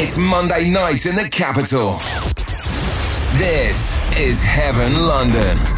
It's Monday night in the capital. This is Heaven London.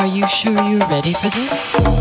Are you sure you're ready for this?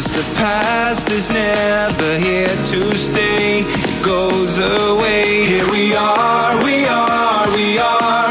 Cause the past is never here to stay, it goes away. Here we are, we are, we are.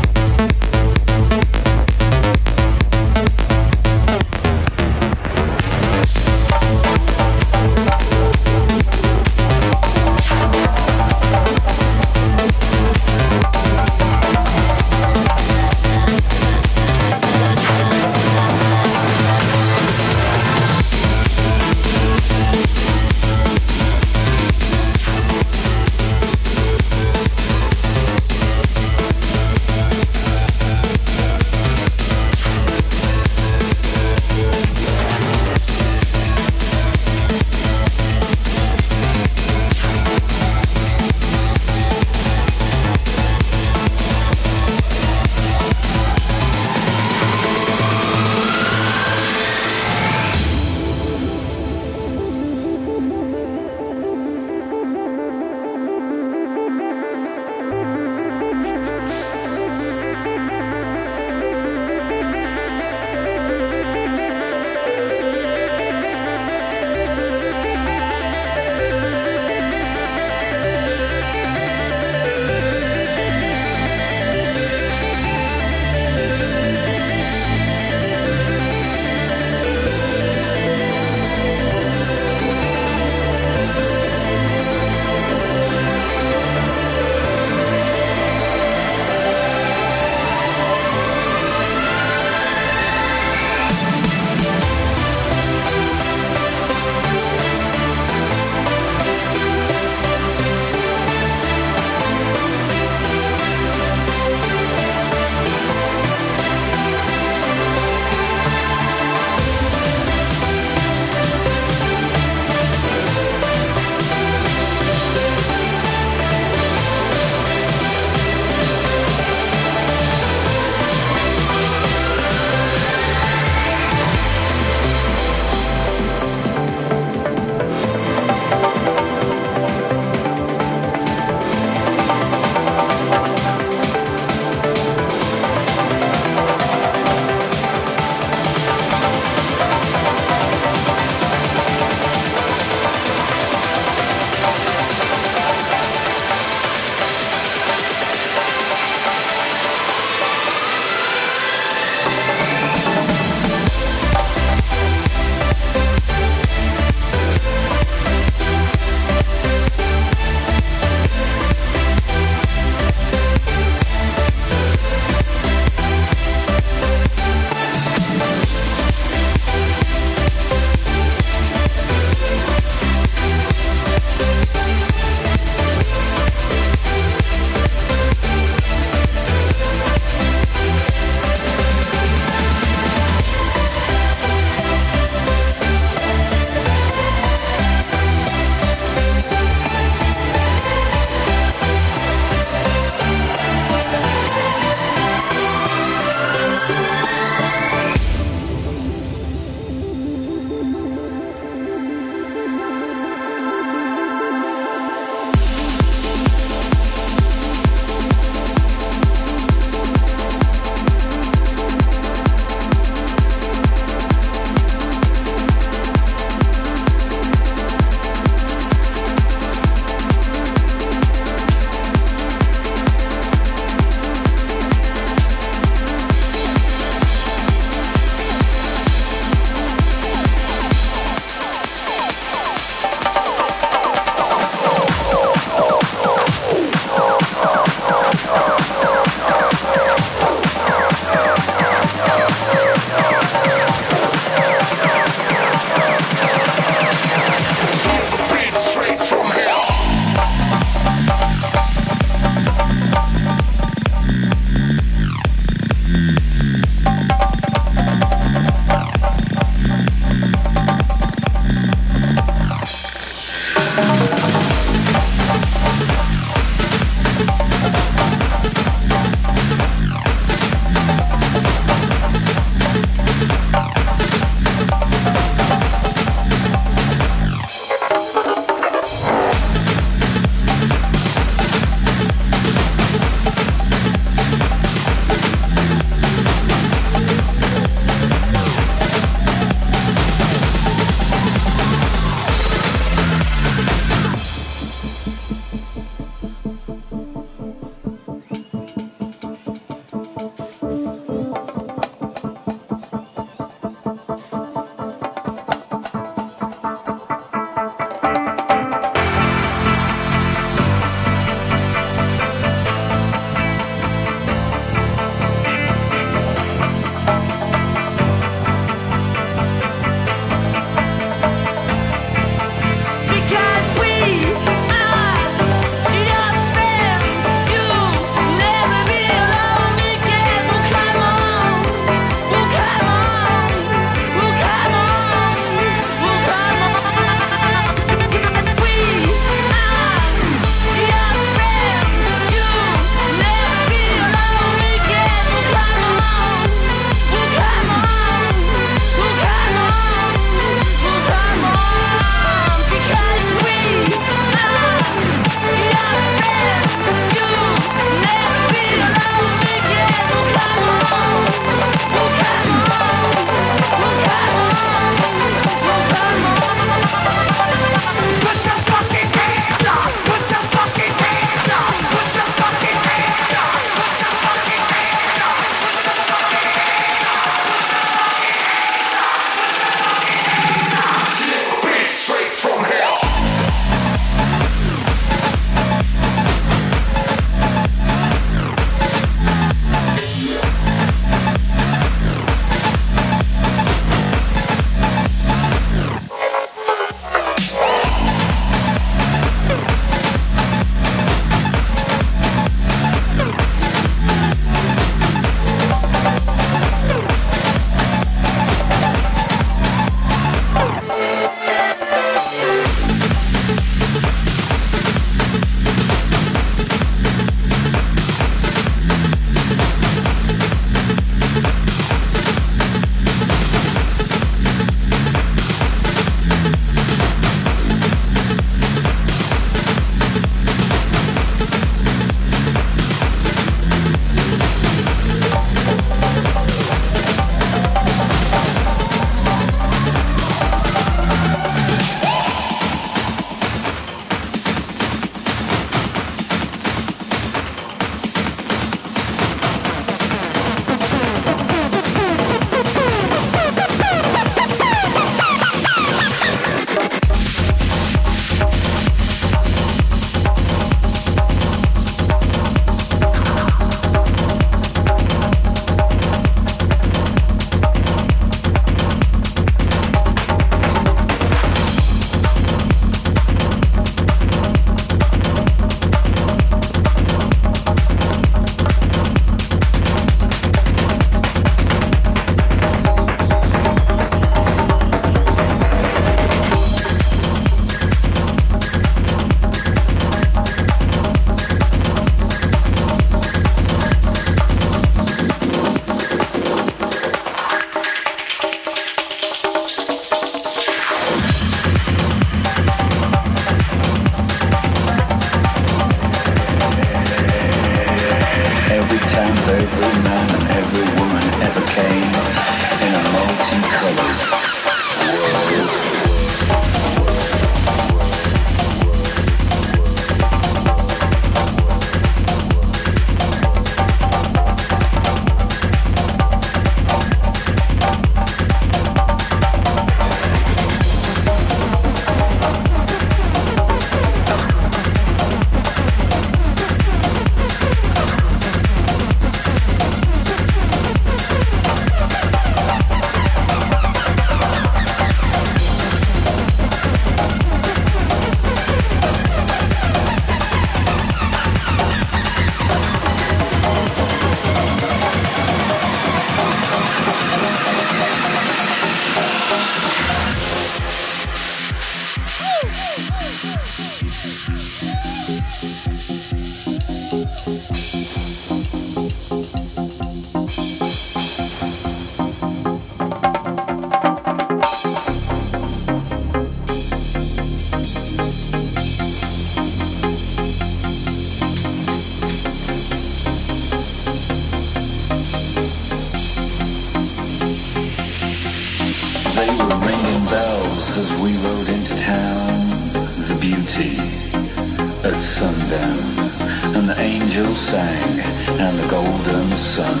sang and the golden sun.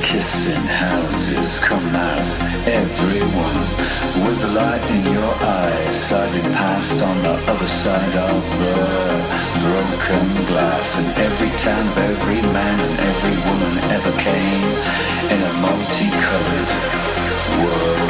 Kissing houses come out, everyone. With the light in your eyes, sidling past on the other side of the broken glass. And every town every man and every woman ever came in a multicolored world.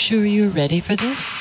Sure you're ready for this?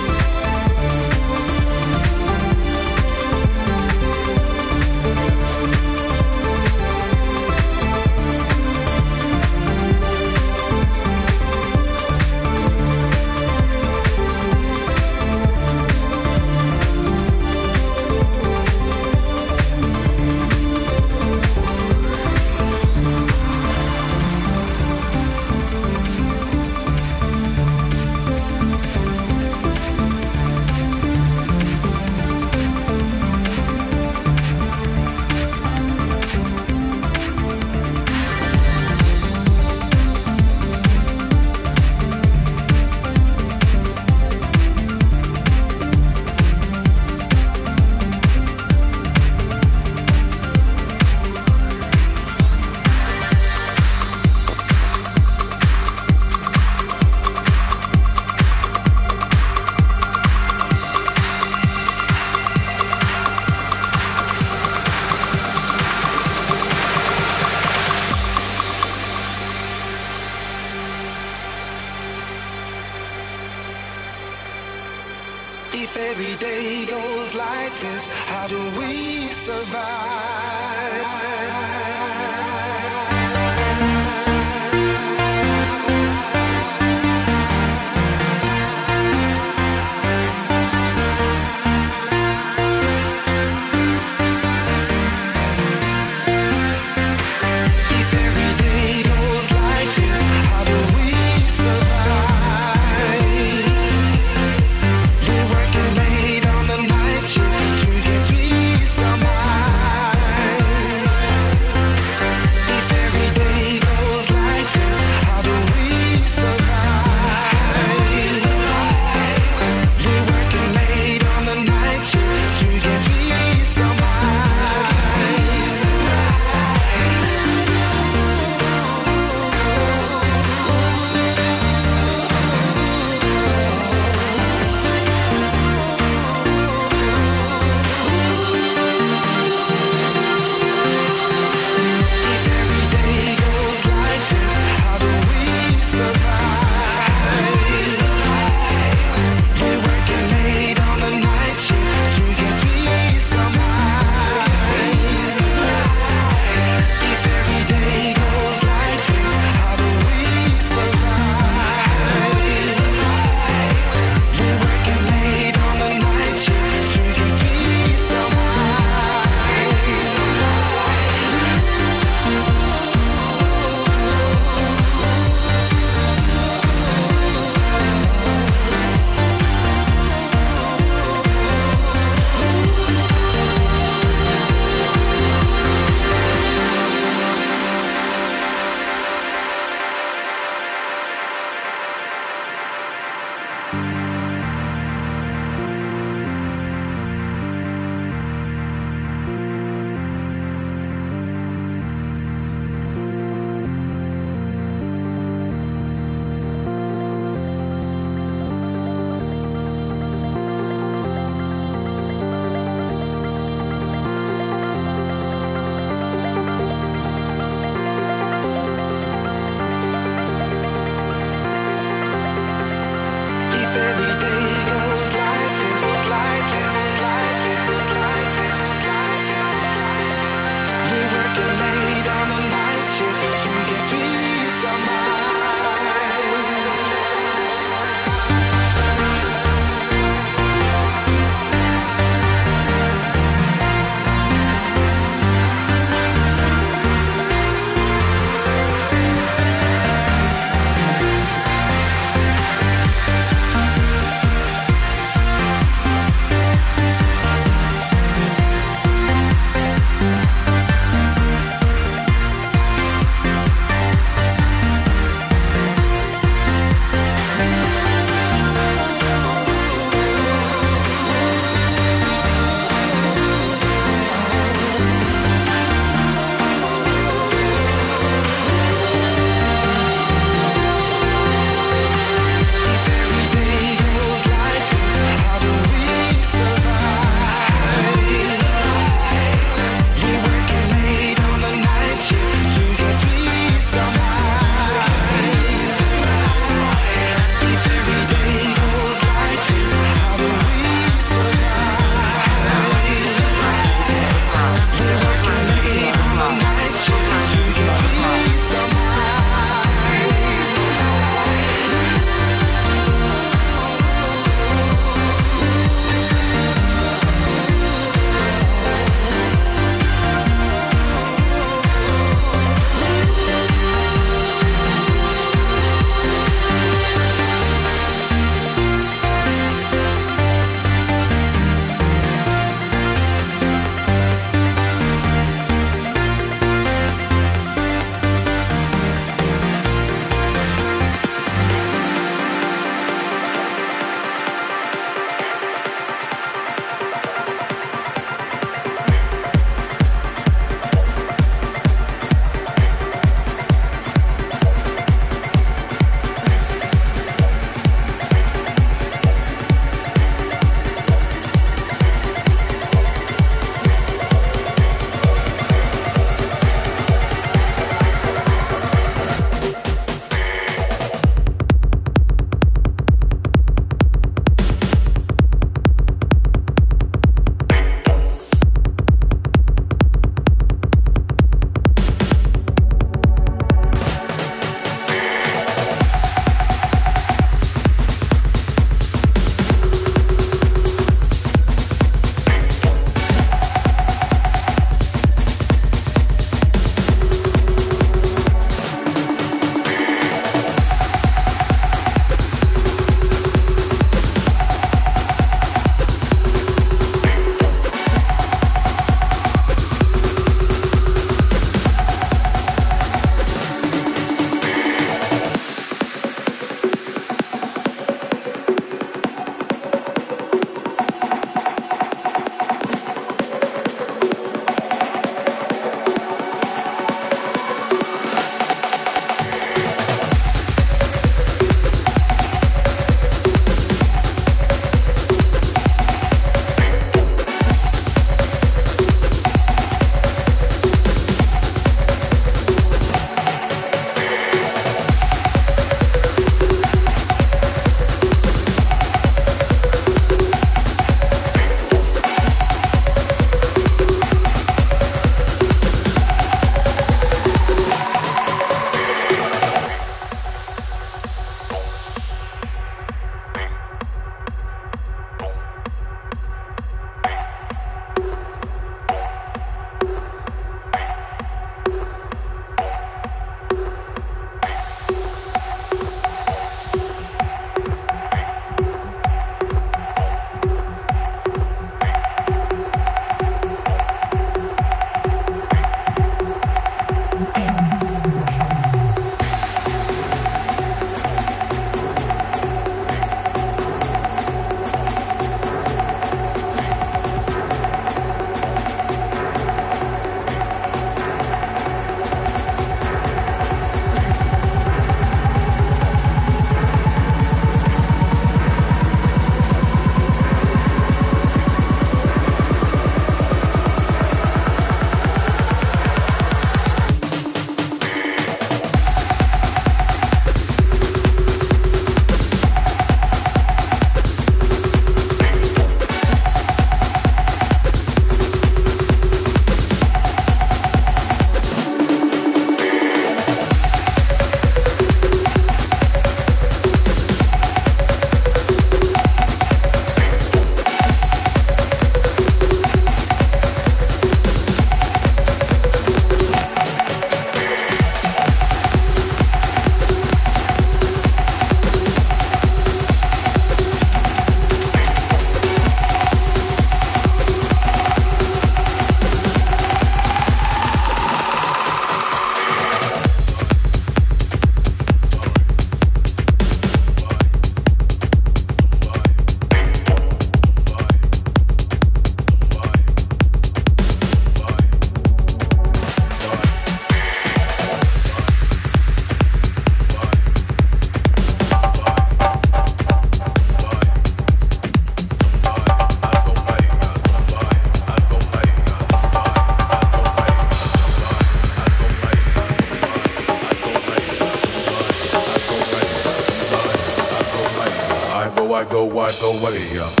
Away.